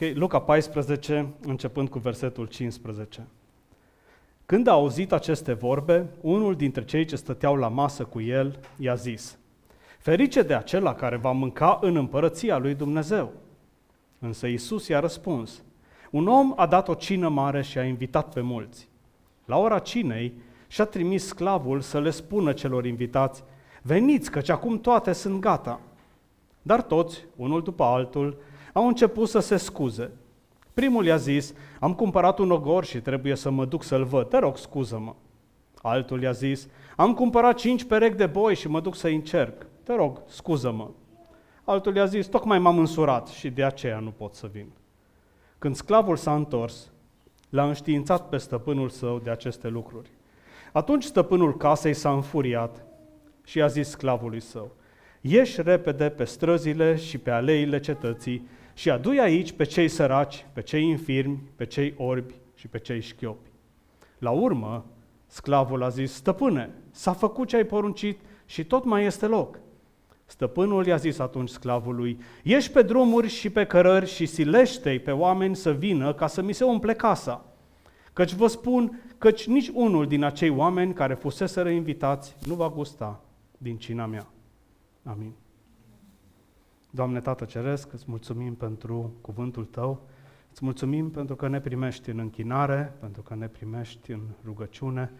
Ok, Luca 14, începând cu versetul 15. Când a auzit aceste vorbe, unul dintre cei ce stăteau la masă cu el i-a zis, Ferice de acela care va mânca în împărăția lui Dumnezeu. Însă Isus i-a răspuns, un om a dat o cină mare și a invitat pe mulți. La ora cinei și-a trimis sclavul să le spună celor invitați, veniți, căci acum toate sunt gata. Dar toți, unul după altul, au început să se scuze. Primul i-a zis, am cumpărat un ogor și trebuie să mă duc să-l văd, te rog, scuză-mă. Altul i-a zis, am cumpărat cinci perechi de boi și mă duc să-i încerc, te rog, scuză-mă. Altul i-a zis, tocmai m-am însurat și de aceea nu pot să vin. Când sclavul s-a întors, l-a înștiințat pe stăpânul său de aceste lucruri. Atunci stăpânul casei s-a înfuriat și a zis sclavului său, ieși repede pe străzile și pe aleile cetății și adu aici pe cei săraci, pe cei infirmi, pe cei orbi și pe cei șchiopi. La urmă, sclavul a zis, stăpâne, s-a făcut ce ai poruncit și tot mai este loc. Stăpânul i-a zis atunci sclavului, ieși pe drumuri și pe cărări și silește pe oameni să vină ca să mi se umple casa. Căci vă spun, căci nici unul din acei oameni care fuseseră invitați nu va gusta din cina mea. Amin. Doamne Tată Ceresc, îți mulțumim pentru cuvântul Tău, îți mulțumim pentru că ne primești în închinare, pentru că ne primești în rugăciune,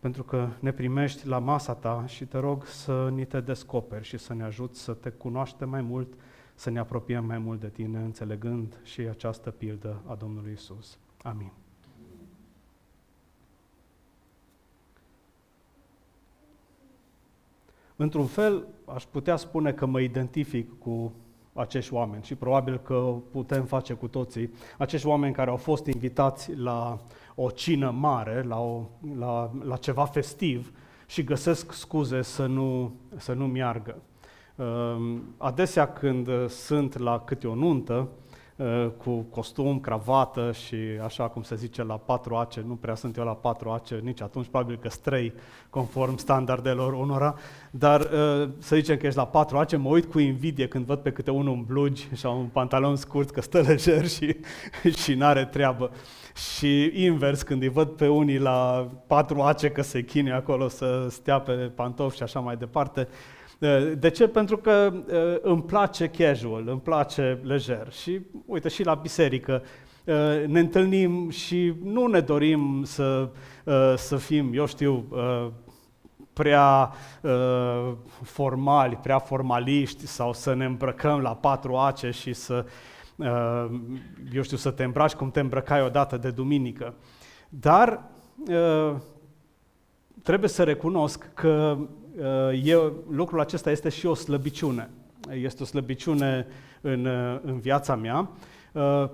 pentru că ne primești la masa Ta și te rog să ni te descoperi și să ne ajuți să te cunoaștem mai mult, să ne apropiem mai mult de Tine, înțelegând și această pildă a Domnului Isus. Amin. Într-un fel, aș putea spune că mă identific cu acești oameni și probabil că putem face cu toții, acești oameni care au fost invitați la o cină mare, la, o, la, la ceva festiv și găsesc scuze să nu, să nu meargă. Ehm, adesea când sunt la câte o nuntă, Uh, cu costum, cravată și așa cum se zice la 4 ace, nu prea sunt eu la 4 ace nici atunci, probabil că străi conform standardelor unora, dar uh, să zicem că ești la 4 ace, mă uit cu invidie când văd pe câte unul în blugi și un pantalon scurt că stă lejer și, și n-are treabă. Și invers, când îi văd pe unii la 4 ace că se chine acolo să stea pe pantofi și așa mai departe, Eh, de ce? Pentru că eh, îmi place casual, îmi place lejer. Și uite, și la biserică eh, ne întâlnim și nu ne dorim să, să fim, eu știu, prea formali, prea formaliști sau să ne îmbrăcăm la patru ace și să, eu știu, să te îmbraci cum te îmbrăcai odată de duminică. Dar trebuie să recunosc că eu, lucrul acesta este și o slăbiciune. Este o slăbiciune în, în viața mea,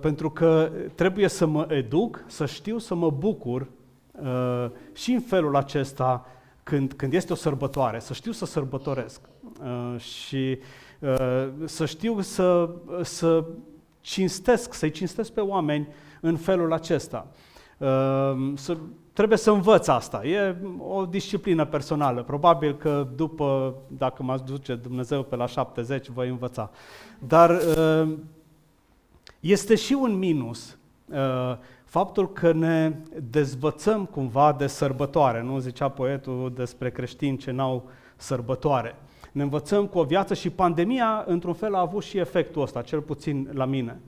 pentru că trebuie să mă educ, să știu să mă bucur și în felul acesta când, când este o sărbătoare, să știu să sărbătoresc și să știu să, să cinstesc, să-i cinstesc pe oameni în felul acesta. Să trebuie să învăț asta. E o disciplină personală. Probabil că după, dacă mă duce Dumnezeu pe la 70, voi învăța. Dar uh, este și un minus uh, faptul că ne dezvățăm cumva de sărbătoare. Nu zicea poetul despre creștini ce n-au sărbătoare. Ne învățăm cu o viață și pandemia, într-un fel, a avut și efectul ăsta, cel puțin la mine.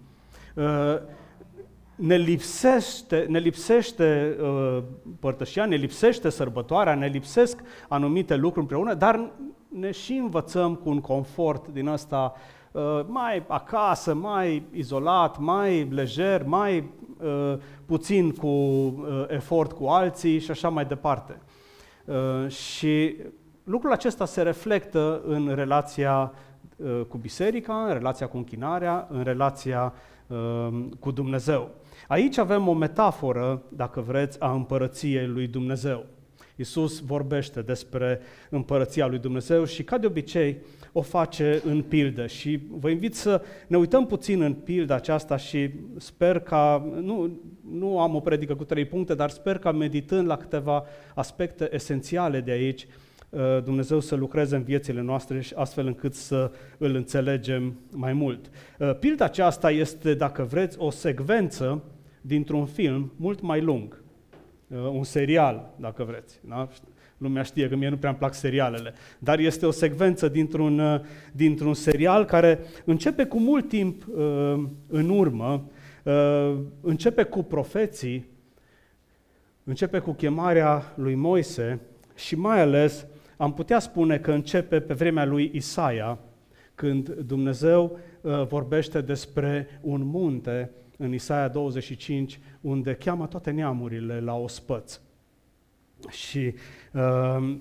Uh, ne lipsește, ne lipsește uh, părtășia, ne lipsește sărbătoarea, ne lipsesc anumite lucruri împreună, dar ne și învățăm cu un confort din ăsta uh, mai acasă, mai izolat, mai lejer, mai uh, puțin cu uh, efort cu alții și așa mai departe. Uh, și lucrul acesta se reflectă în relația uh, cu biserica, în relația cu închinarea, în relația uh, cu Dumnezeu. Aici avem o metaforă, dacă vreți, a împărăției lui Dumnezeu. Iisus vorbește despre împărăția lui Dumnezeu și, ca de obicei, o face în pildă. Și vă invit să ne uităm puțin în pilda aceasta și sper ca, nu, nu am o predică cu trei puncte, dar sper ca meditând la câteva aspecte esențiale de aici, Dumnezeu să lucreze în viețile noastre și astfel încât să îl înțelegem mai mult. Pilda aceasta este, dacă vreți, o secvență dintr-un film mult mai lung, un serial, dacă vreți. Da? Lumea știe că mie nu prea îmi plac serialele, dar este o secvență dintr-un, dintr-un serial care începe cu mult timp în urmă, începe cu profeții, începe cu chemarea lui Moise și mai ales am putea spune că începe pe vremea lui Isaia, când Dumnezeu uh, vorbește despre un munte în Isaia 25, unde cheamă toate neamurile la ospăț. Și uh,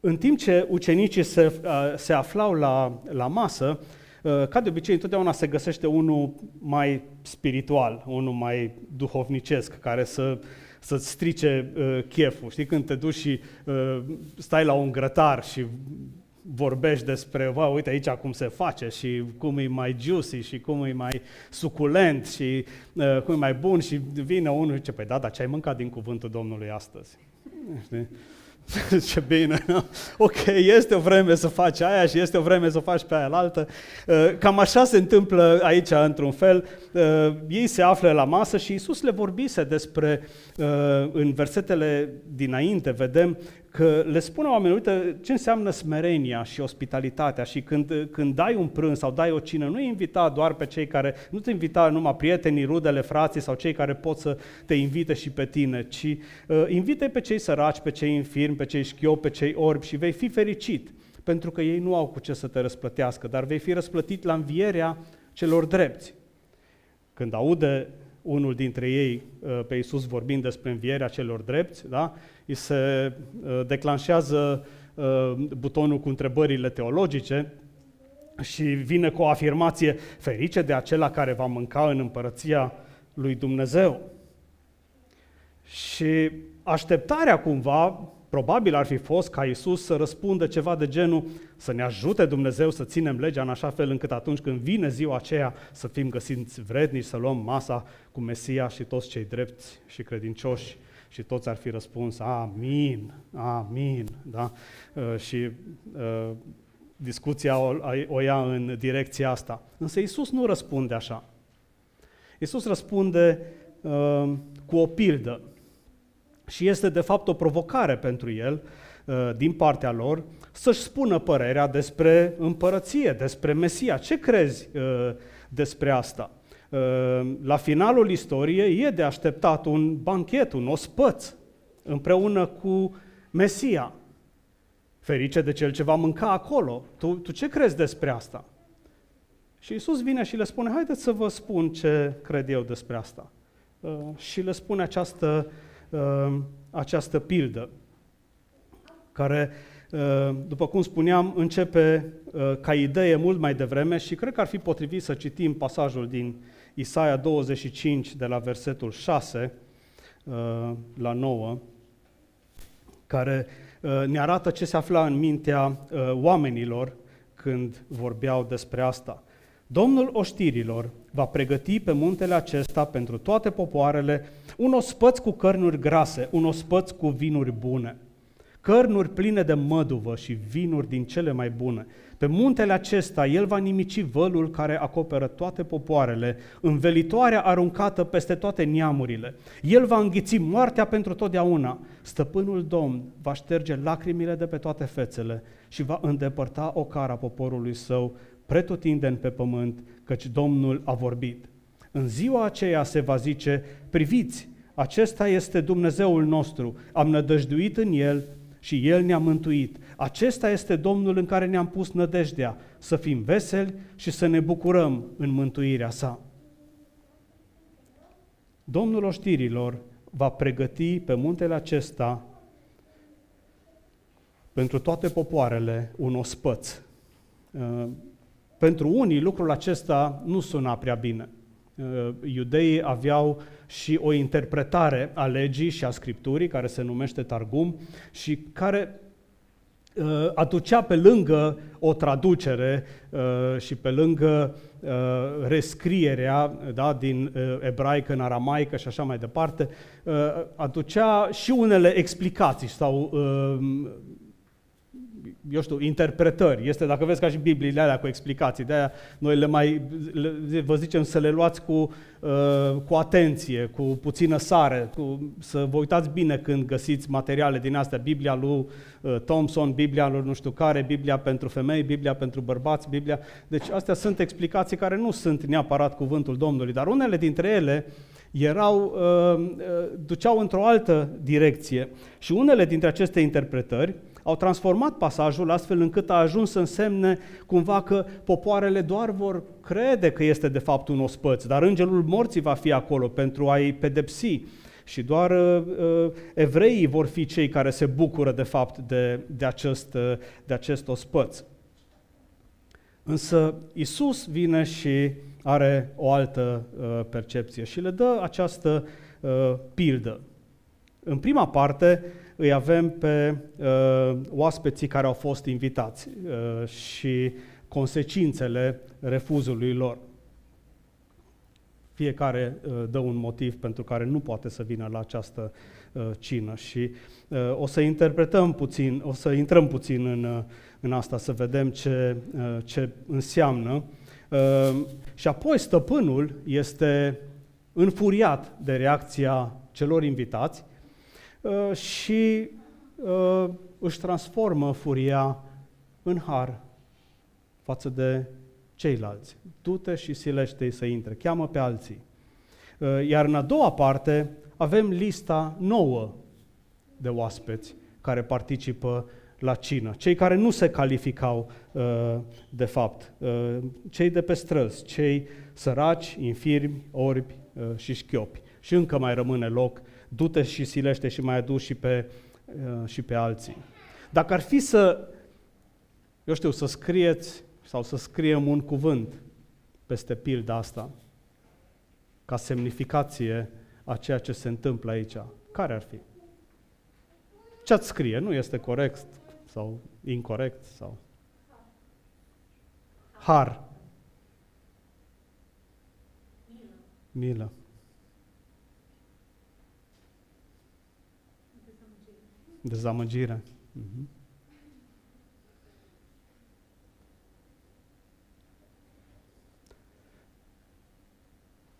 în timp ce ucenicii se, uh, se aflau la, la masă, uh, ca de obicei, întotdeauna se găsește unul mai spiritual, unul mai duhovnicesc, care să să-ți strice uh, cheful. Știi, când te duci și uh, stai la un grătar și vorbești despre, wow, uite aici cum se face și cum e mai juicy și cum e mai suculent și uh, cum e mai bun și vine unul și zice, păi da, dar ce ai mâncat din cuvântul Domnului astăzi? Știi? Ce bine, nu? ok, este o vreme să faci aia și este o vreme să o faci pe aia altă. Uh, cam așa se întâmplă aici, într-un fel. Uh, ei se află la masă și Isus le vorbise despre, uh, în versetele dinainte, vedem că le spune oamenilor, uite ce înseamnă smerenia și ospitalitatea și când, când dai un prânz sau dai o cină, nu invita doar pe cei care, nu te invita numai prietenii, rudele, frații sau cei care pot să te invite și pe tine, ci uh, invite pe cei săraci, pe cei infirmi, pe cei șchiop, pe cei orbi și vei fi fericit, pentru că ei nu au cu ce să te răsplătească, dar vei fi răsplătit la învierea celor drepți. Când aude unul dintre ei uh, pe Iisus vorbind despre învierea celor drepți, da? îi se uh, declanșează uh, butonul cu întrebările teologice și vine cu o afirmație ferice de acela care va mânca în împărăția lui Dumnezeu. Și așteptarea cumva Probabil ar fi fost ca Isus să răspundă ceva de genul să ne ajute Dumnezeu să ținem legea în așa fel încât atunci când vine ziua aceea să fim găsiți vrednici, să luăm masa cu Mesia și toți cei drepți și credincioși și toți ar fi răspuns amin, amin, da? Uh, și uh, discuția o, o ia în direcția asta. Însă Isus nu răspunde așa. Isus răspunde uh, cu o pildă și este de fapt o provocare pentru el, uh, din partea lor, să-și spună părerea despre împărăție, despre Mesia. Ce crezi uh, despre asta? Uh, la finalul istoriei e de așteptat un banchet, un ospăț, împreună cu Mesia. Ferice de cel ce va mânca acolo. Tu, tu ce crezi despre asta? Și Isus vine și le spune, haideți să vă spun ce cred eu despre asta. Și le spune această uh, uh, această pildă, care, uh, după cum spuneam, începe uh, ca idee mult mai devreme și cred că ar fi potrivit să citim pasajul din Isaia 25, de la versetul 6 uh, la 9, care uh, ne arată ce se afla în mintea uh, oamenilor când vorbeau despre asta. Domnul oștirilor va pregăti pe muntele acesta pentru toate popoarele un ospăț cu cărnuri grase, un ospăț cu vinuri bune, cărnuri pline de măduvă și vinuri din cele mai bune. Pe muntele acesta el va nimici vălul care acoperă toate popoarele, învelitoarea aruncată peste toate neamurile. El va înghiți moartea pentru totdeauna. Stăpânul Domn va șterge lacrimile de pe toate fețele și va îndepărta ocara poporului său pretutindeni pe pământ, căci Domnul a vorbit. În ziua aceea se va zice, priviți, acesta este Dumnezeul nostru, am nădăjduit în El și El ne-a mântuit. Acesta este Domnul în care ne-am pus nădejdea, să fim veseli și să ne bucurăm în mântuirea sa. Domnul oștirilor va pregăti pe muntele acesta pentru toate popoarele un ospăț. Pentru unii lucrul acesta nu suna prea bine. Uh, iudeii aveau și o interpretare a legii și a Scripturii, care se numește Targum, și care uh, aducea pe lângă o traducere uh, și pe lângă rescrierea da, din ebraică în aramaică și așa mai departe, aducea și unele explicații sau eu știu, interpretări. Este, dacă vezi ca și Bibliile alea cu explicații, de-aia noi le mai, le, vă zicem să le luați cu, uh, cu atenție, cu puțină sare, cu, să vă uitați bine când găsiți materiale din astea, Biblia lui uh, Thompson, Biblia lui nu știu care, Biblia pentru femei, Biblia pentru bărbați, Biblia... Deci astea sunt explicații care nu sunt neapărat cuvântul Domnului, dar unele dintre ele erau, uh, uh, duceau într-o altă direcție. Și unele dintre aceste interpretări au transformat pasajul astfel încât a ajuns să însemne cumva că popoarele doar vor crede că este de fapt un ospăț, dar îngerul morții va fi acolo pentru a-i pedepsi. Și doar uh, uh, evreii vor fi cei care se bucură de fapt de, de, acest, uh, de acest ospăț. Însă Isus vine și are o altă uh, percepție și le dă această uh, pildă. În prima parte îi avem pe uh, oaspeții care au fost invitați uh, și consecințele refuzului lor. Fiecare uh, dă un motiv pentru care nu poate să vină la această uh, cină și uh, o să interpretăm puțin, o să intrăm puțin în, uh, în asta să vedem ce, uh, ce înseamnă. Uh, și apoi stăpânul este înfuriat de reacția celor invitați Uh, și uh, își transformă furia în har față de ceilalți. Du-te și silește-i să intre, cheamă pe alții. Uh, iar în a doua parte avem lista nouă de oaspeți care participă la cină, cei care nu se calificau de fapt, cei de pe străzi, cei săraci, infirmi, orbi și șchiopi. Și încă mai rămâne loc du-te și silește și mai adu și pe, uh, și pe alții. Dacă ar fi să, eu știu, să scrieți sau să scriem un cuvânt peste pilda asta, ca semnificație a ceea ce se întâmplă aici, care ar fi? Ce ați scrie? Nu este corect sau incorrect sau... Har. Milă. Dezamăgire. Uh-huh.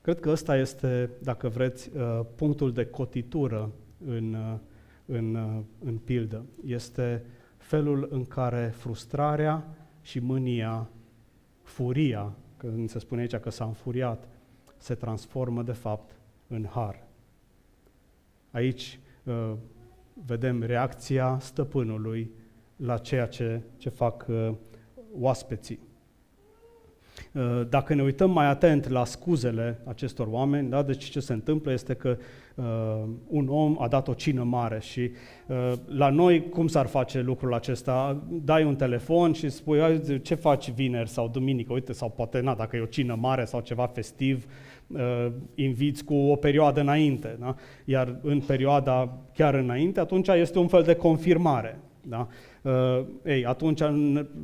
Cred că ăsta este, dacă vreți, uh, punctul de cotitură în, uh, în, uh, în pildă. Este felul în care frustrarea și mânia, furia, când se spune aici că s-a înfuriat, se transformă de fapt în har. Aici vedem reacția stăpânului la ceea ce, ce fac uh, oaspeții. Uh, dacă ne uităm mai atent la scuzele acestor oameni, da, deci ce se întâmplă este că uh, un om a dat o cină mare și uh, la noi cum s-ar face lucrul acesta? Dai un telefon și spui ce faci vineri sau duminică, uite, sau poate na, dacă e o cină mare sau ceva festiv, uh, inviți cu o perioadă înainte. Da? Iar în perioada chiar înainte, atunci este un fel de confirmare. Da? Uh, ei, atunci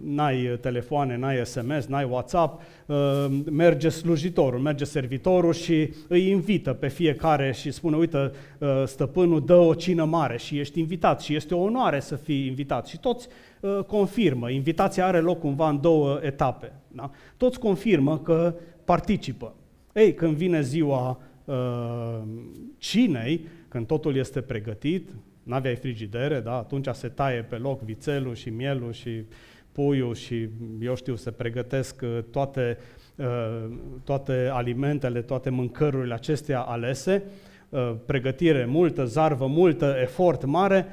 n-ai telefoane, n-ai SMS, n-ai WhatsApp, uh, merge slujitorul, merge servitorul și îi invită pe fiecare și spune, uite, uh, stăpânul dă o cină mare și ești invitat și este o onoare să fii invitat. Și toți uh, confirmă, invitația are loc cumva în două etape. Da? Toți confirmă că participă. Ei, când vine ziua uh, cinei, când totul este pregătit, n-aveai frigidere, da? atunci se taie pe loc vițelul și mielul și puiul și, eu știu, se pregătesc uh, toate, uh, toate alimentele, toate mâncărurile acestea alese, uh, pregătire multă, zarvă multă, efort mare,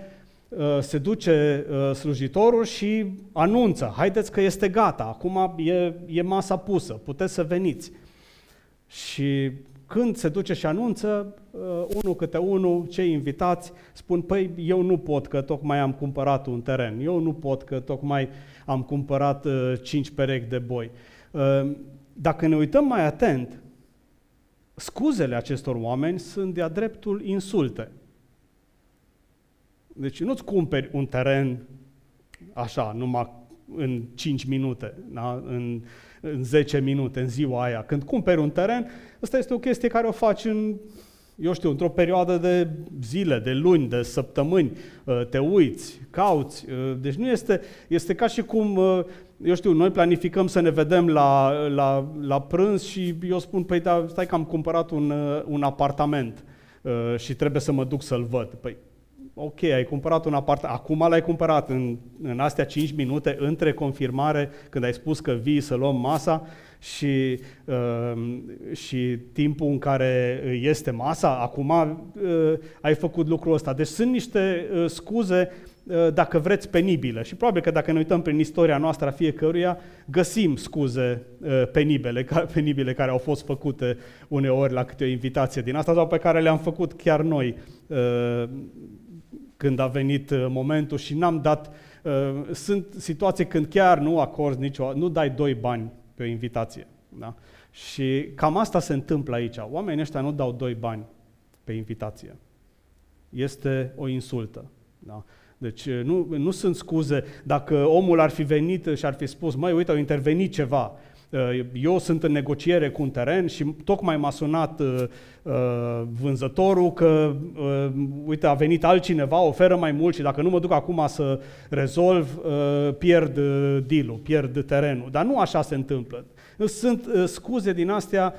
se duce slujitorul și anunță, haideți că este gata, acum e, e masa pusă, puteți să veniți. Și când se duce și anunță, uh, unul câte unul, cei invitați spun, păi eu nu pot că tocmai am cumpărat un teren, eu nu pot că tocmai am cumpărat uh, cinci perechi de boi. Uh, dacă ne uităm mai atent, scuzele acestor oameni sunt de-a dreptul insulte. Deci nu-ți cumperi un teren așa, numai în 5 minute, da? în în 10 minute, în ziua aia. Când cumperi un teren, asta este o chestie care o faci în eu știu, într-o perioadă de zile, de luni, de săptămâni, uh, te uiți, cauți. Uh, deci nu este, este ca și cum, uh, eu știu, noi planificăm să ne vedem la, la, la prânz și eu spun, păi da, stai că am cumpărat un, un apartament și trebuie să mă duc să-l văd. Păi, ok, ai cumpărat un apartament, acum l-ai cumpărat în, în astea 5 minute între confirmare, când ai spus că vii să luăm masa, și, uh, și timpul în care este masa, acum uh, ai făcut lucrul ăsta. Deci sunt niște uh, scuze, uh, dacă vreți, penibile. Și probabil că dacă ne uităm prin istoria noastră a fiecăruia, găsim scuze uh, penibile, ca, penibile care au fost făcute uneori la câte o invitație din asta sau pe care le-am făcut chiar noi uh, când a venit uh, momentul și n-am dat uh, sunt situații când chiar nu acorzi nicio, nu dai doi bani pe o invitație. Da? Și cam asta se întâmplă aici. Oamenii ăștia nu dau doi bani pe invitație. Este o insultă. Da? Deci nu, nu sunt scuze. Dacă omul ar fi venit și ar fi spus, măi, uite, au intervenit ceva, Uh, eu sunt în negociere cu un teren și tocmai m-a sunat uh, uh, vânzătorul că, uite, a venit altcineva, oferă mai mult și dacă nu mă duc acum să rezolv, pierd deal pierd terenul. Dar nu așa se întâmplă. Sunt scuze din astea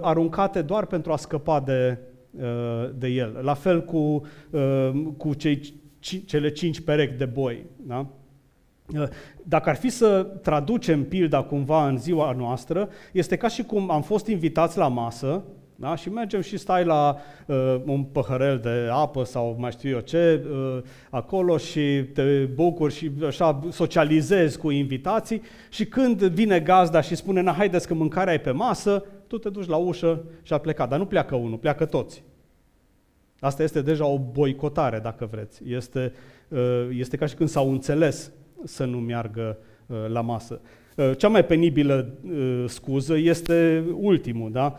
aruncate doar pentru a scăpa de, de el. La fel cu, cu cei, cele cinci perechi de boi. Da? Dacă ar fi să traducem pilda cumva în ziua noastră, este ca și cum am fost invitați la masă da? și mergem și stai la uh, un păhărel de apă sau mai știu eu ce, uh, acolo și te bucuri și așa socializezi cu invitații și când vine gazda și spune, na, haideți că mâncarea e pe masă, tu te duci la ușă și a plecat. Dar nu pleacă unul, pleacă toți. Asta este deja o boicotare, dacă vreți. Este, uh, este ca și când s-au înțeles să nu meargă uh, la masă. Uh, cea mai penibilă uh, scuză este ultimul, da?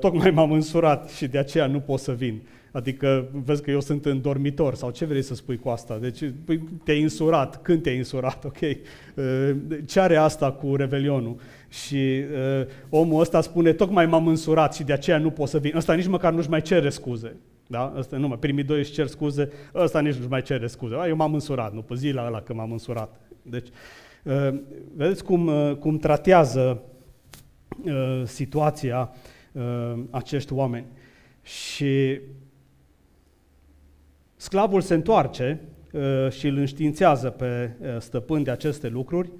Tocmai m-am însurat și de aceea nu pot să vin. Adică vezi că eu sunt în dormitor sau ce vrei să spui cu asta? Deci păi, te-ai însurat, când te-ai însurat, ok? Ce are asta cu Revelionul? Și uh, omul ăsta spune, tocmai m-am însurat și de aceea nu pot să vin. Ăsta nici măcar nu-și mai cere scuze. Da? Asta nu, primii doi își cer scuze, ăsta nici nu-și mai cere scuze. Eu m-am însurat, nu pe zila ăla că m-am însurat. Deci, uh, vedeți cum, uh, cum tratează uh, situația acești oameni. Și sclavul se întoarce și îl înștiințează pe stăpân de aceste lucruri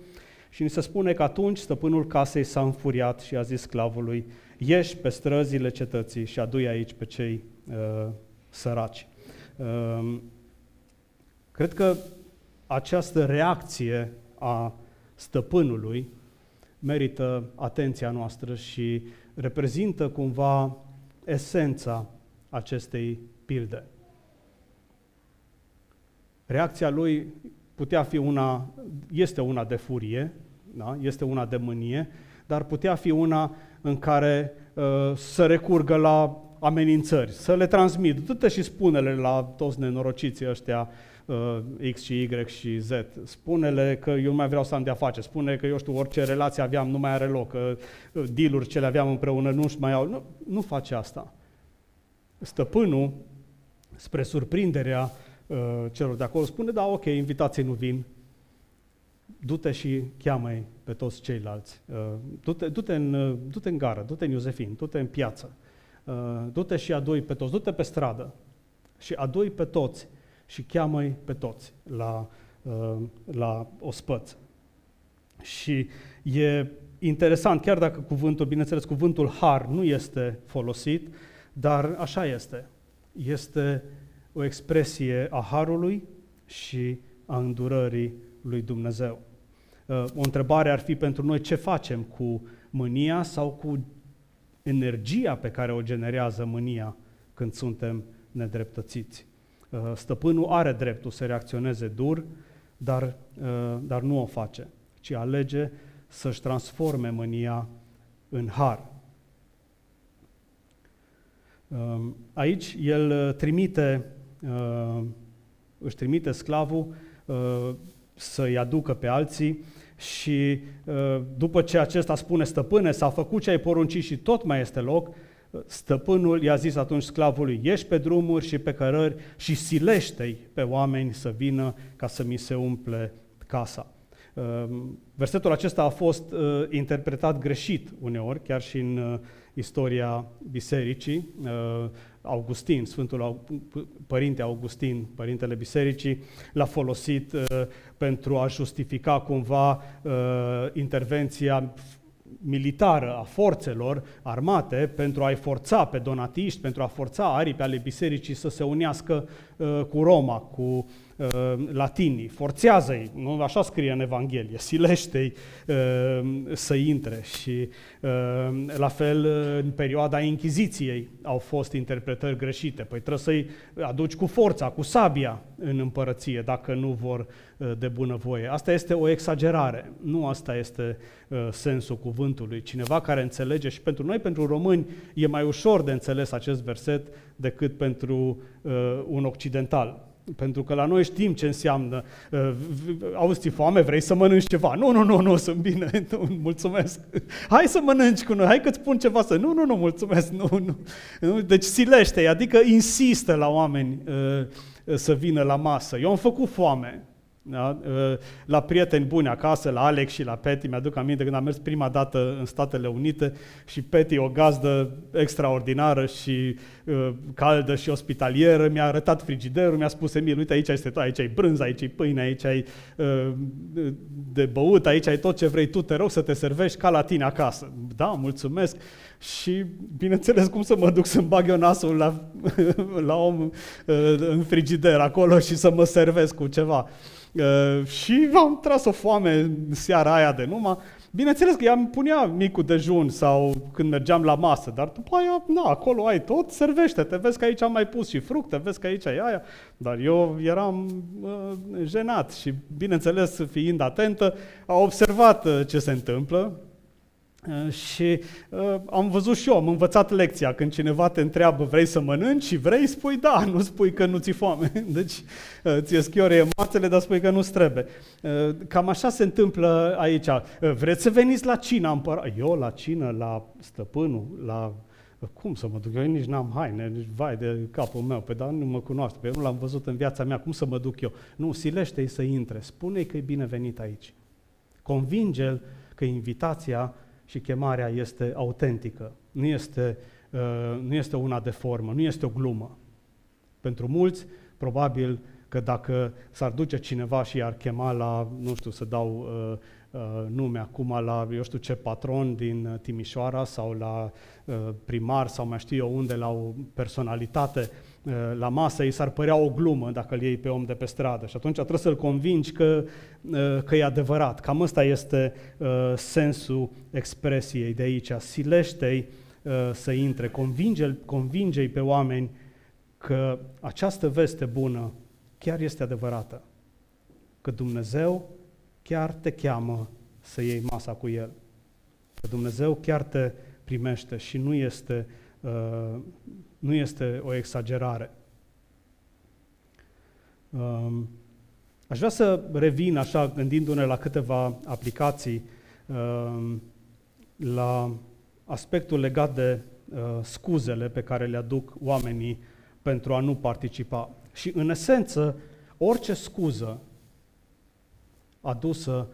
și ni se spune că atunci stăpânul casei s-a înfuriat și a zis sclavului, ieși pe străzile cetății și adu aici pe cei uh, săraci. Uh, cred că această reacție a stăpânului merită atenția noastră și reprezintă cumva esența acestei pilde. Reacția lui putea fi una, este una de furie, da? este una de mânie, dar putea fi una în care uh, să recurgă la amenințări, să le transmit, du și spune-le la toți nenorociții ăștia uh, X și Y și Z. Spune-le că eu nu mai vreau să am de-a face, spune că eu știu, orice relație aveam nu mai are loc, că uh, deal ce le aveam împreună nu mai au. Nu, nu face asta. Stăpânul, spre surprinderea uh, celor de acolo, spune, da, ok, invitații nu vin, du-te și cheamă pe toți ceilalți. Uh, du-te, du-te, în, uh, du-te în gară, du-te în Iosefin, du-te în piață, uh, du-te și adui pe toți, du-te pe stradă și adui pe toți și cheamă pe toți la, la ospăț. Și e interesant, chiar dacă cuvântul, bineînțeles, cuvântul har nu este folosit, dar așa este. Este o expresie a harului și a îndurării lui Dumnezeu. Uh, o întrebare ar fi pentru noi ce facem cu mânia sau cu energia pe care o generează mânia când suntem nedreptățiți. Uh, stăpânul are dreptul să reacționeze dur, dar, uh, dar nu o face, ci alege să-și transforme mânia în har. Aici el trimite, își trimite sclavul să-i aducă pe alții și uh, după ce acesta spune stăpâne, s-a făcut ce ai poruncit și tot mai este loc, uh, Stăpânul i-a zis atunci sclavului, ieși pe drumuri și pe cărări și silește-i pe oameni să vină ca să mi se umple casa. Ehm, versetul acesta a fost uh, interpretat greșit uneori, chiar și în uh, istoria bisericii. Uh, Augustin, Sfântul Părinte Augustin, Părintele Bisericii, l-a folosit pentru a justifica cumva intervenția militară a forțelor armate pentru a-i forța pe donatiști, pentru a forța aripi ale bisericii să se unească uh, cu Roma, cu uh, latinii. Forțează-i, nu așa scrie în Evanghelie, silește-i uh, să intre. Și uh, la fel, în perioada Inchiziției au fost interpretări greșite. Păi trebuie să-i aduci cu forța, cu sabia în împărăție, dacă nu vor uh, de bunăvoie. Asta este o exagerare, nu asta este uh, sensul cuvântului. Cineva care înțelege și pentru noi, pentru români, e mai ușor de înțeles acest verset decât pentru uh, un occidental. Pentru că la noi știm ce înseamnă. Uh, auzi, foame, vrei să mănânci ceva? Nu, nu, nu, nu, sunt bine, nu, mulțumesc. Hai să mănânci cu noi, hai că-ți spun ceva să... Nu, nu, nu, mulțumesc, nu, nu. Deci silește adică insistă la oameni uh, să vină la masă. Eu am făcut foame, da? Ă, la prieteni buni acasă, la Alex și la Peti, mi-aduc aminte când am mers prima dată în Statele Unite și Peti, o gazdă extraordinară și uh, caldă și ospitalieră, mi-a arătat frigiderul, mi-a spus, Emil, uite aici este tot, aici ai brânză, aici ai pâine, aici ai uh, de băut, aici ai tot ce vrei tu, te rog să te servești ca la tine acasă. Da, mulțumesc. Și, bineînțeles, cum să mă duc să-mi bag eu nasul la, la om uh, în frigider acolo și să mă servesc cu ceva. Uh, și am tras o foame seara aia de numai. Bineînțeles că ea îmi punea micul dejun sau când mergeam la masă, dar după aia, na, acolo ai tot, servește-te, vezi că aici am mai pus și fructe, vezi că aici e aia. Dar eu eram uh, jenat și, bineînțeles, fiind atentă, a observat uh, ce se întâmplă Uh, și uh, am văzut și eu, am învățat lecția. Când cineva te întreabă, vrei să mănânci și vrei, spui da, nu spui că nu ți foame. Deci uh, ți-e schiorie mațele, dar spui că nu trebuie. Uh, cam așa se întâmplă aici. Uh, vreți să veniți la cină împărat? Eu la cină, la stăpânul, la uh, cum să mă duc? Eu nici n-am haine, nici vai de capul meu, pe dar nu mă cunoaște, pe nu l-am văzut în viața mea, cum să mă duc eu? Nu, silește-i să intre, spune-i că e binevenit aici. Convinge-l că invitația și chemarea este autentică, nu este, uh, nu este una de formă, nu este o glumă. Pentru mulți, probabil că dacă s-ar duce cineva și i-ar chema la, nu știu, să dau uh, uh, nume acum, la, eu știu ce, patron din Timișoara sau la uh, primar sau mai știu eu unde, la o personalitate uh, la masă, îi s-ar părea o glumă dacă îl iei pe om de pe stradă și atunci trebuie să-l convingi că, uh, că e adevărat. Cam ăsta este uh, sensul expresiei de aici. Silește-i uh, să intre, convinge-i convinge pe oameni că această veste bună chiar este adevărată. Că Dumnezeu chiar te cheamă să iei masa cu El. Că Dumnezeu chiar te primește și nu este, uh, nu este o exagerare. Um, aș vrea să revin așa, gândindu-ne la câteva aplicații, um, la aspectul legat de uh, scuzele pe care le aduc oamenii pentru a nu participa. Și în esență, orice scuză adusă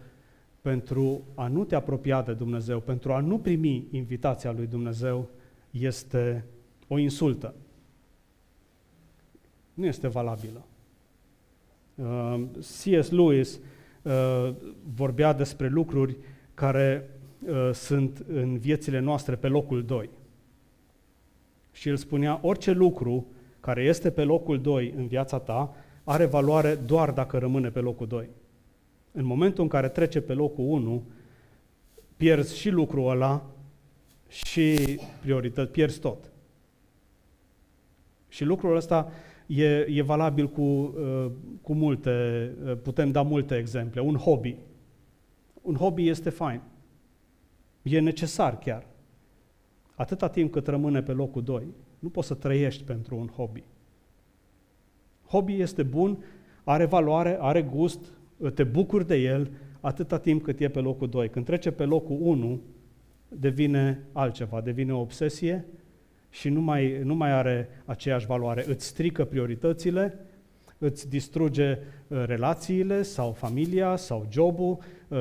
pentru a nu te apropia de Dumnezeu, pentru a nu primi invitația lui Dumnezeu, este o insultă. Nu este valabilă. Uh, C.S. Lewis uh, vorbea despre lucruri care uh, sunt în viețile noastre pe locul 2. Și el spunea, orice lucru care este pe locul 2 în viața ta, are valoare doar dacă rămâne pe locul 2. În momentul în care trece pe locul 1, pierzi și lucrul ăla și priorități, pierzi tot. Și lucrul ăsta e, e valabil cu, uh, cu multe, uh, putem da multe exemple. Un hobby. Un hobby este fain. E necesar chiar. Atâta timp cât rămâne pe locul 2. Nu poți să trăiești pentru un hobby. Hobby este bun, are valoare, are gust, te bucuri de el atâta timp cât e pe locul 2. Când trece pe locul 1, devine altceva, devine o obsesie și nu mai, nu mai are aceeași valoare. Îți strică prioritățile, îți distruge uh, relațiile sau familia sau jobul uh,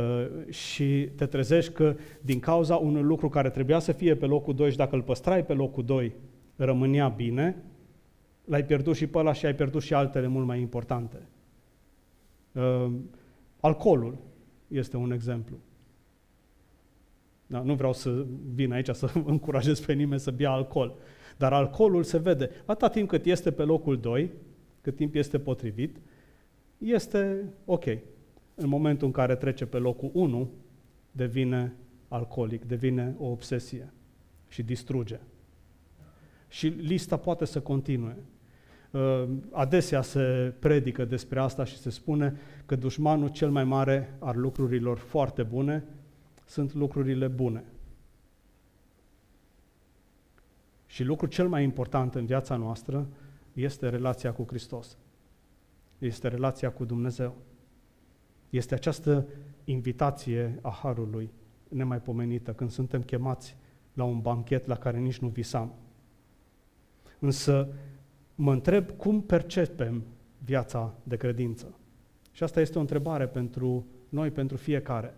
și te trezești că din cauza unui lucru care trebuia să fie pe locul 2 și dacă îl păstrai pe locul 2 rămânea bine, l-ai pierdut și pe ăla și ai pierdut și altele mult mai importante. Uh, alcoolul este un exemplu. Da, nu vreau să vin aici să încurajez pe nimeni să bea alcool, dar alcoolul se vede. Atâta timp cât este pe locul 2, cât timp este potrivit, este ok. În momentul în care trece pe locul 1, devine alcoolic, devine o obsesie și distruge. Și lista poate să continue. Uh, adesea se predică despre asta și se spune că dușmanul cel mai mare al lucrurilor foarte bune sunt lucrurile bune. Și lucrul cel mai important în viața noastră este relația cu Hristos. Este relația cu Dumnezeu. Este această invitație a Harului nemaipomenită, când suntem chemați la un banchet la care nici nu visam. Însă mă întreb cum percepem viața de credință. Și asta este o întrebare pentru noi, pentru fiecare.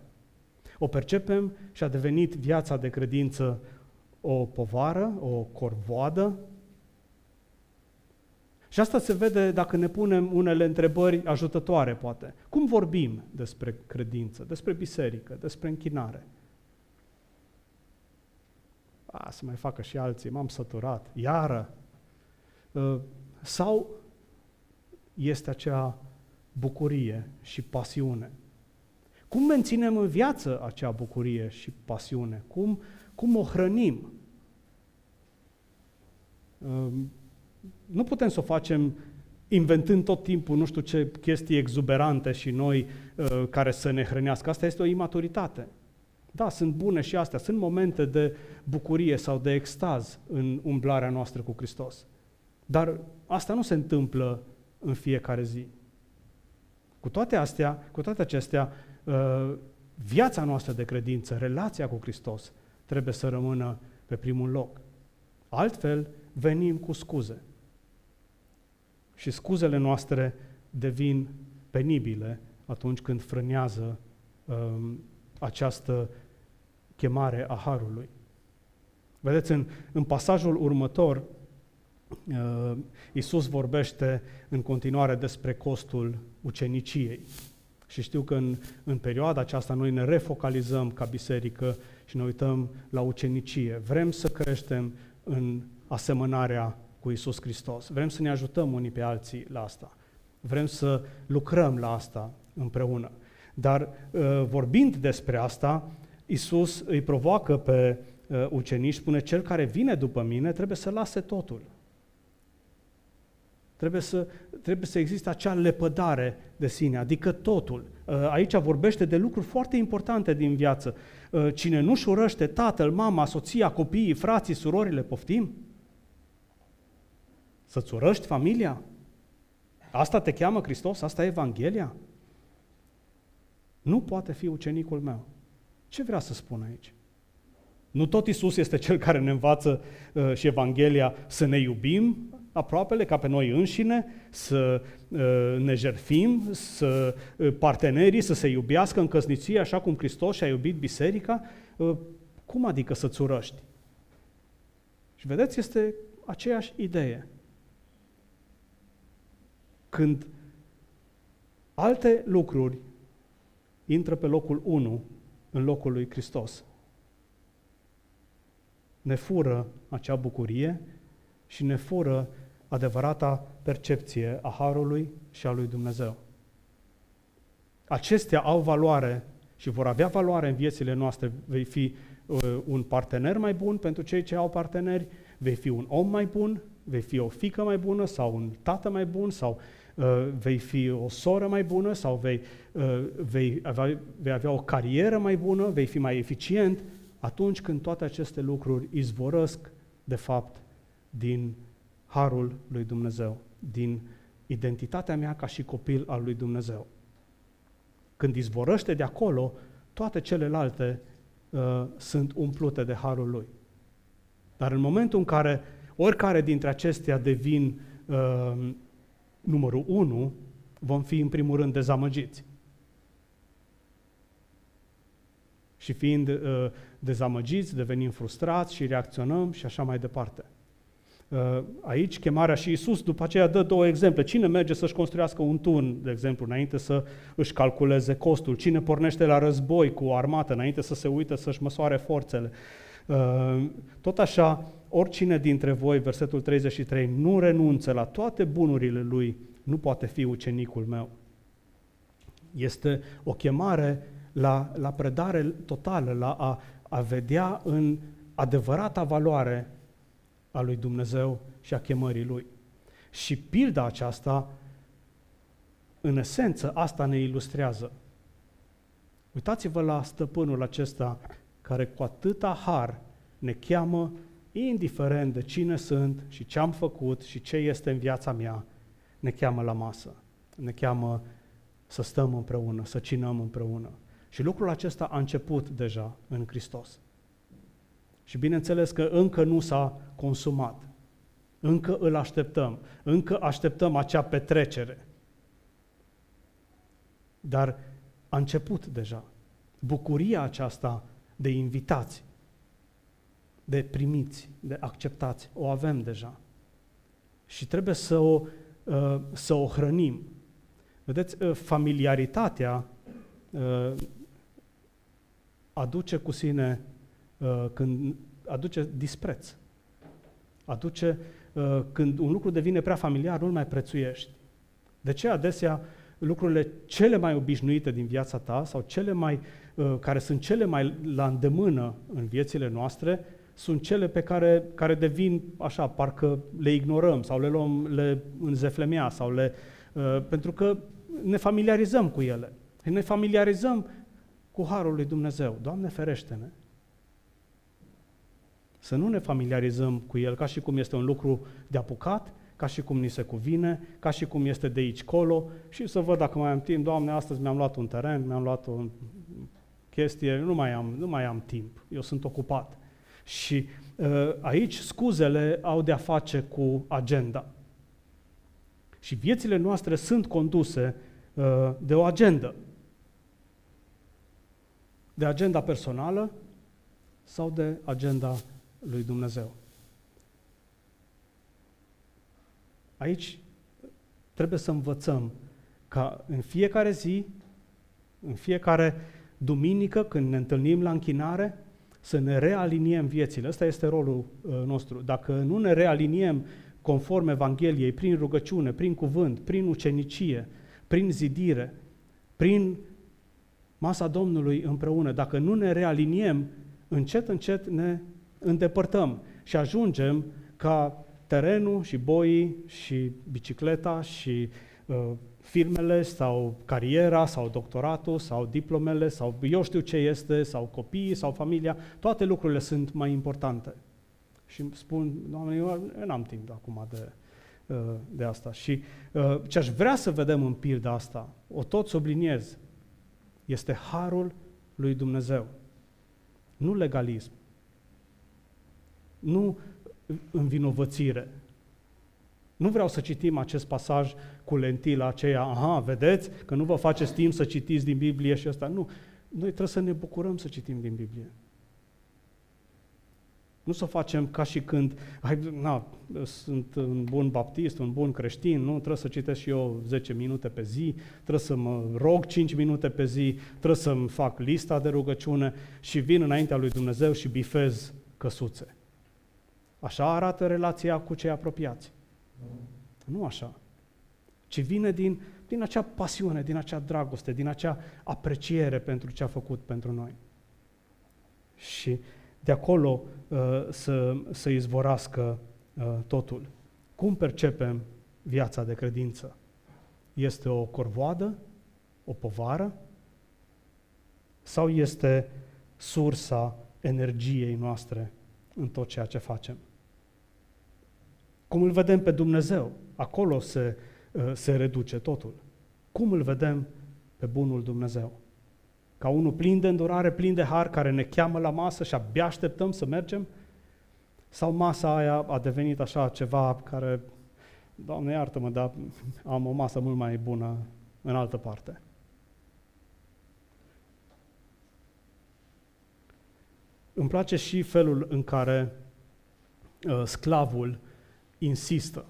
O percepem și a devenit viața de credință o povară, o corvoadă, și asta se vede dacă ne punem unele întrebări ajutătoare, poate. Cum vorbim despre credință, despre biserică, despre închinare? A, să mai facă și alții, m-am săturat, iară. Ă, sau este acea bucurie și pasiune? Cum menținem în viață acea bucurie și pasiune? Cum, cum o hrănim? Ă, nu putem să o facem inventând tot timpul nu știu ce chestii exuberante și noi uh, care să ne hrănească. Asta este o imaturitate. Da, sunt bune și astea, sunt momente de bucurie sau de extaz în umblarea noastră cu Hristos. Dar asta nu se întâmplă în fiecare zi. Cu toate astea, cu toate acestea, uh, viața noastră de credință, relația cu Hristos, trebuie să rămână pe primul loc. Altfel, venim cu scuze. Și scuzele noastre devin penibile atunci când frânează um, această chemare a Harului. Vedeți, în, în pasajul următor, uh, Iisus vorbește în continuare despre costul uceniciei. Și știu că în, în perioada aceasta noi ne refocalizăm ca biserică și ne uităm la ucenicie. Vrem să creștem în asemănarea cu Isus Hristos. Vrem să ne ajutăm unii pe alții la asta. Vrem să lucrăm la asta împreună. Dar uh, vorbind despre asta, Isus îi provoacă pe uh, ucenici, spune, cel care vine după mine trebuie să lase totul. Trebuie să, trebuie să existe acea lepădare de sine, adică totul. Uh, aici vorbește de lucruri foarte importante din viață. Cine nu-și urăște tatăl, mama, soția, copiii, frații, surorile, poftim? Să-ți urăști familia? Asta te cheamă Hristos? Asta e Evanghelia? Nu poate fi ucenicul meu. Ce vrea să spun aici? Nu tot Isus este cel care ne învață uh, și Evanghelia să ne iubim aproapele ca pe noi înșine, să uh, ne jerfim, să uh, partenerii să se iubească în căsnicie așa cum Hristos și-a iubit biserica? Uh, cum adică să-ți urăști? Și vedeți, este aceeași idee când alte lucruri intră pe locul 1 în locul lui Hristos. Ne fură acea bucurie și ne fură adevărata percepție a Harului și a lui Dumnezeu. Acestea au valoare și vor avea valoare în viețile noastre. Vei fi uh, un partener mai bun pentru cei ce au parteneri, vei fi un om mai bun, vei fi o fică mai bună sau un tată mai bun sau Uh, vei fi o soră mai bună sau vei, uh, vei, avea, vei avea o carieră mai bună, vei fi mai eficient, atunci când toate aceste lucruri izvorăsc, de fapt, din harul lui Dumnezeu, din identitatea mea ca și copil al lui Dumnezeu. Când izvorăște de acolo, toate celelalte uh, sunt umplute de harul lui. Dar în momentul în care oricare dintre acestea devin uh, numărul 1, vom fi în primul rând dezamăgiți. Și fiind uh, dezamăgiți, devenim frustrați și reacționăm și așa mai departe. Uh, aici chemarea și Isus după aceea dă două exemple. Cine merge să-și construiască un tun, de exemplu, înainte să își calculeze costul? Cine pornește la război cu o armată înainte să se uite să-și măsoare forțele? Uh, tot așa, oricine dintre voi, versetul 33, nu renunță la toate bunurile lui, nu poate fi ucenicul meu. Este o chemare la, la predare totală, la a, a vedea în adevărata valoare a lui Dumnezeu și a chemării lui. Și pilda aceasta, în esență, asta ne ilustrează. Uitați-vă la stăpânul acesta care cu atâta har ne cheamă, indiferent de cine sunt și ce am făcut și ce este în viața mea, ne cheamă la masă. Ne cheamă să stăm împreună, să cinăm împreună. Și lucrul acesta a început deja în Hristos. Și bineînțeles că încă nu s-a consumat. Încă îl așteptăm. Încă așteptăm acea petrecere. Dar a început deja. Bucuria aceasta de invitați, de primiți, de acceptați, o avem deja. Și trebuie să o, uh, să o hrănim. Vedeți, uh, familiaritatea uh, aduce cu sine Uh, când aduce dispreț. Aduce, uh, când un lucru devine prea familiar, nu-l mai prețuiești. De ce adesea lucrurile cele mai obișnuite din viața ta sau cele mai, uh, care sunt cele mai la îndemână în viețile noastre, sunt cele pe care, care devin așa, parcă le ignorăm sau le luăm, le înzeflemea sau le... Uh, pentru că ne familiarizăm cu ele. Ne familiarizăm cu Harul lui Dumnezeu. Doamne ferește-ne! Să nu ne familiarizăm cu el ca și cum este un lucru de apucat, ca și cum ni se cuvine, ca și cum este de aici colo și să văd dacă mai am timp. Doamne, astăzi mi-am luat un teren, mi-am luat o chestie, nu mai am, nu mai am timp, eu sunt ocupat. Și uh, aici scuzele au de-a face cu agenda. Și viețile noastre sunt conduse uh, de o agendă. De agenda personală sau de agenda lui Dumnezeu. Aici trebuie să învățăm ca în fiecare zi, în fiecare duminică, când ne întâlnim la închinare, să ne realiniem viețile. Ăsta este rolul uh, nostru. Dacă nu ne realiniem conform Evangheliei, prin rugăciune, prin cuvânt, prin ucenicie, prin zidire, prin masa Domnului împreună, dacă nu ne realiniem, încet, încet ne îndepărtăm și ajungem ca terenul și boii și bicicleta și uh, firmele sau cariera sau doctoratul sau diplomele sau eu știu ce este sau copiii sau familia, toate lucrurile sunt mai importante. Și spun, Doamne, eu n-am timp acum de, uh, de asta. Și uh, ce aș vrea să vedem în pilda asta, o tot subliniez, este harul lui Dumnezeu, nu legalism nu învinovățire. Nu vreau să citim acest pasaj cu lentila aceea, aha, vedeți că nu vă faceți timp să citiți din Biblie și asta. Nu, noi trebuie să ne bucurăm să citim din Biblie. Nu să o facem ca și când, hai, na, sunt un bun baptist, un bun creștin, nu, trebuie să citesc și eu 10 minute pe zi, trebuie să mă rog 5 minute pe zi, trebuie să-mi fac lista de rugăciune și vin înaintea lui Dumnezeu și bifez căsuțe. Așa arată relația cu cei apropiați. Nu așa. Ci vine din, din acea pasiune, din acea dragoste, din acea apreciere pentru ce a făcut pentru noi. Și de acolo uh, să, să izvorască uh, totul. Cum percepem viața de credință? Este o corvoadă? O povară? Sau este sursa energiei noastre în tot ceea ce facem? Cum îl vedem pe Dumnezeu? Acolo se, uh, se reduce totul. Cum îl vedem pe bunul Dumnezeu? Ca unul plin de îndurare, plin de har, care ne cheamă la masă și abia așteptăm să mergem? Sau masa aia a devenit așa ceva care, Doamne iartă-mă, dar am o masă mult mai bună în altă parte. Îmi place și felul în care uh, sclavul insistă.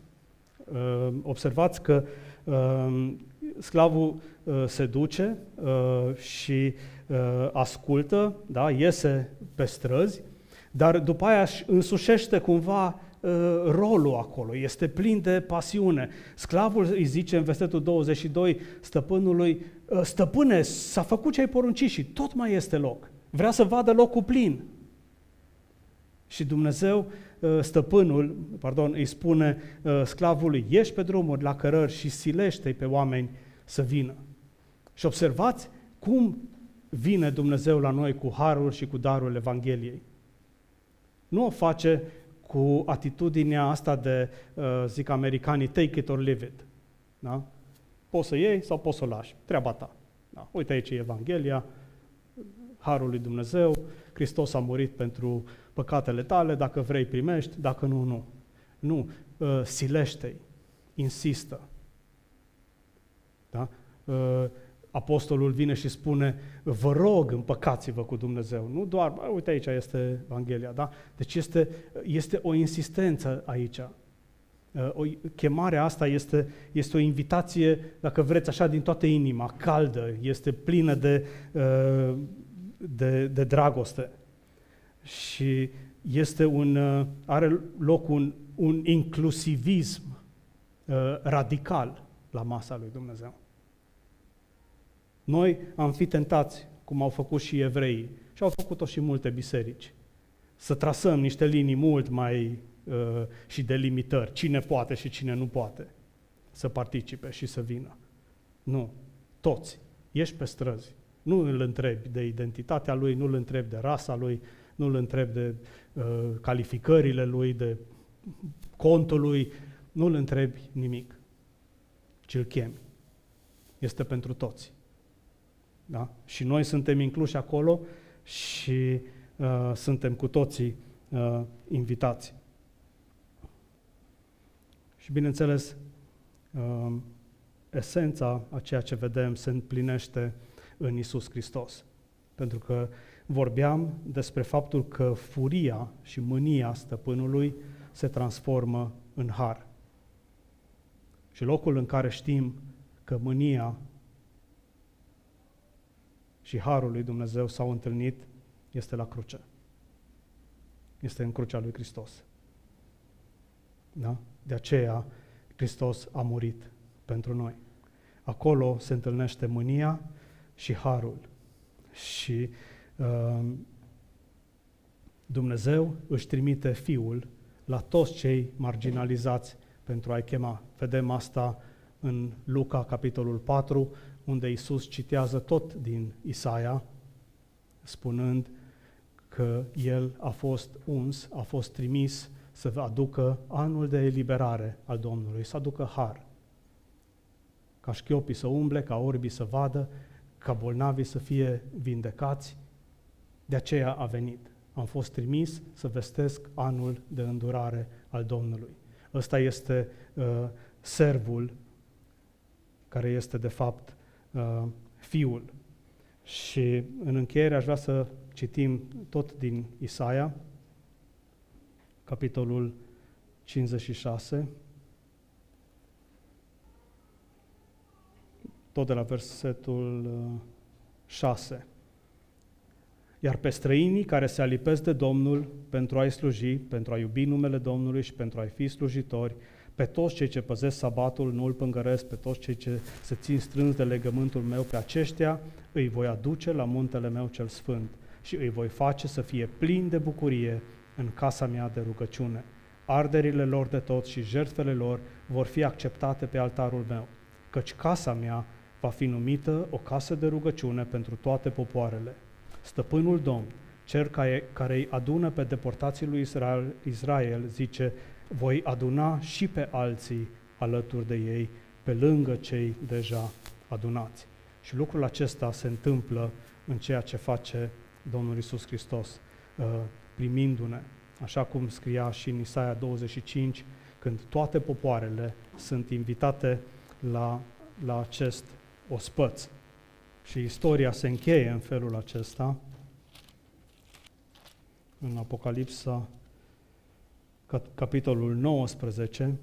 Uh, observați că uh, sclavul uh, se duce uh, și uh, ascultă, da, iese pe străzi, dar după aia își însușește cumva uh, rolul acolo, este plin de pasiune. Sclavul îi zice în versetul 22 stăpânului, uh, stăpâne, s-a făcut ce ai poruncit și tot mai este loc. Vrea să vadă locul plin. Și Dumnezeu, uh, stăpânul, pardon, îi spune uh, sclavului, ieși pe drumuri la cărări și silește pe oameni să vină. Și observați cum vine Dumnezeu la noi cu harul și cu darul Evangheliei. Nu o face cu atitudinea asta de, uh, zic americanii, take it or leave it. Da? Poți să iei sau poți să o lași. Treaba ta. Da? Uite aici e Evanghelia, harul lui Dumnezeu, Hristos a murit pentru păcatele tale, dacă vrei primești, dacă nu, nu. Nu, uh, silește-i, insistă. Da? Uh, apostolul vine și spune, vă rog, împăcați-vă cu Dumnezeu. Nu doar, bă, uite aici este Evanghelia, da? Deci este, este o insistență aici. Uh, o, chemarea asta este, este o invitație, dacă vreți, așa din toată inima, caldă, este plină de, uh, de, de dragoste și este un, uh, are loc un, un inclusivism uh, radical la masa lui Dumnezeu. Noi am fi tentați, cum au făcut și evreii, și au făcut-o și multe biserici, să trasăm niște linii mult mai uh, și delimitări, cine poate și cine nu poate să participe și să vină. Nu, toți. Ești pe străzi. Nu îl întrebi de identitatea lui, nu îl întrebi de rasa lui, nu îl întreb de uh, calificările lui, de contul lui, nu îl întrebi nimic, ci îl chemi. Este pentru toți. Da? Și noi suntem incluși acolo și uh, suntem cu toții uh, invitați. Și bineînțeles, uh, esența a ceea ce vedem se împlinește în Isus Hristos. Pentru că vorbeam despre faptul că furia și mânia stăpânului se transformă în har. Și locul în care știm că mânia și harul lui Dumnezeu s-au întâlnit este la cruce. Este în crucea lui Hristos. Da? De aceea Hristos a murit pentru noi. Acolo se întâlnește mânia și harul. Și Ehm, Dumnezeu își trimite Fiul la toți cei marginalizați pentru a-i chema. Vedem asta în Luca, capitolul 4, unde Isus citează tot din Isaia, spunând că El a fost uns, a fost trimis să aducă anul de eliberare al Domnului, să aducă har. Ca șchiopii să umble, ca orbii să vadă, ca bolnavii să fie vindecați, de aceea a venit. Am fost trimis să vestesc anul de îndurare al Domnului. Ăsta este uh, servul care este de fapt uh, fiul. Și în încheiere aș vrea să citim tot din Isaia, capitolul 56, tot de la versetul 6. Uh, iar pe străinii care se alipesc de Domnul pentru a-i sluji, pentru a iubi numele Domnului și pentru a-i fi slujitori, pe toți cei ce păzesc sabatul nu îl pângăresc, pe toți cei ce se țin strâns de legământul meu, pe aceștia îi voi aduce la muntele meu cel sfânt și îi voi face să fie plini de bucurie în casa mea de rugăciune. Arderile lor de tot și jertfele lor vor fi acceptate pe altarul meu, căci casa mea va fi numită o casă de rugăciune pentru toate popoarele Stăpânul Domn, cel care, care îi adună pe deportații lui Israel, Israel, zice, voi aduna și pe alții alături de ei, pe lângă cei deja adunați. Și lucrul acesta se întâmplă în ceea ce face Domnul Isus Hristos, uh, primindu-ne așa cum scria și în Isaia 25, când toate popoarele sunt invitate la, la acest ospăț. Și istoria se încheie în felul acesta, în Apocalipsa, capitolul 19,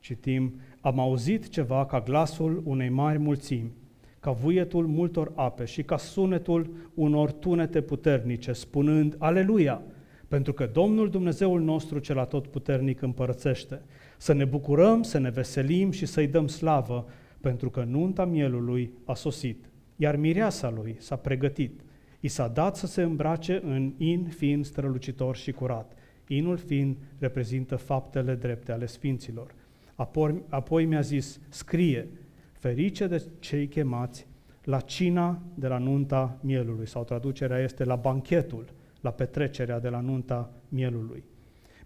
citim, Am auzit ceva ca glasul unei mari mulțimi, ca vuietul multor ape și ca sunetul unor tunete puternice, spunând, Aleluia! Pentru că Domnul Dumnezeul nostru cel atotputernic împărățește. Să ne bucurăm, să ne veselim și să-i dăm slavă, pentru că nunta mielului a sosit, iar mireasa lui s-a pregătit. I s-a dat să se îmbrace în in fiind strălucitor și curat. Inul fiind reprezintă faptele drepte ale sfinților. Apoi, apoi mi-a zis, scrie, ferice de cei chemați la cina de la nunta mielului, sau traducerea este la banchetul, la petrecerea de la nunta mielului.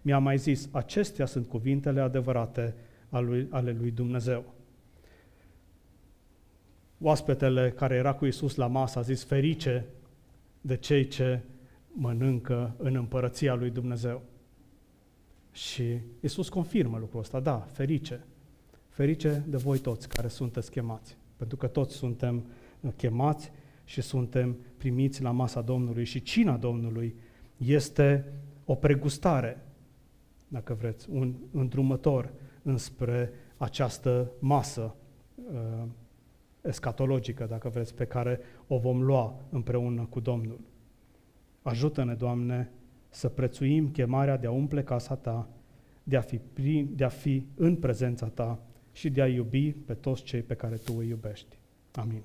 Mi-a mai zis, acestea sunt cuvintele adevărate ale lui Dumnezeu. Oaspetele care era cu Isus la masă a zis, ferice de cei ce mănâncă în împărăția lui Dumnezeu. Și Isus confirmă lucrul ăsta, da, ferice. Ferice de voi toți care sunteți chemați, pentru că toți suntem chemați și suntem primiți la masa Domnului și cina Domnului este o pregustare, dacă vreți, un îndrumător înspre această masă uh, escatologică, dacă vreți, pe care o vom lua împreună cu Domnul. Ajută-ne, Doamne, să prețuim chemarea de a umple casa Ta, de a fi, prin, de a fi în prezența Ta și de a iubi pe toți cei pe care Tu îi iubești. Amin.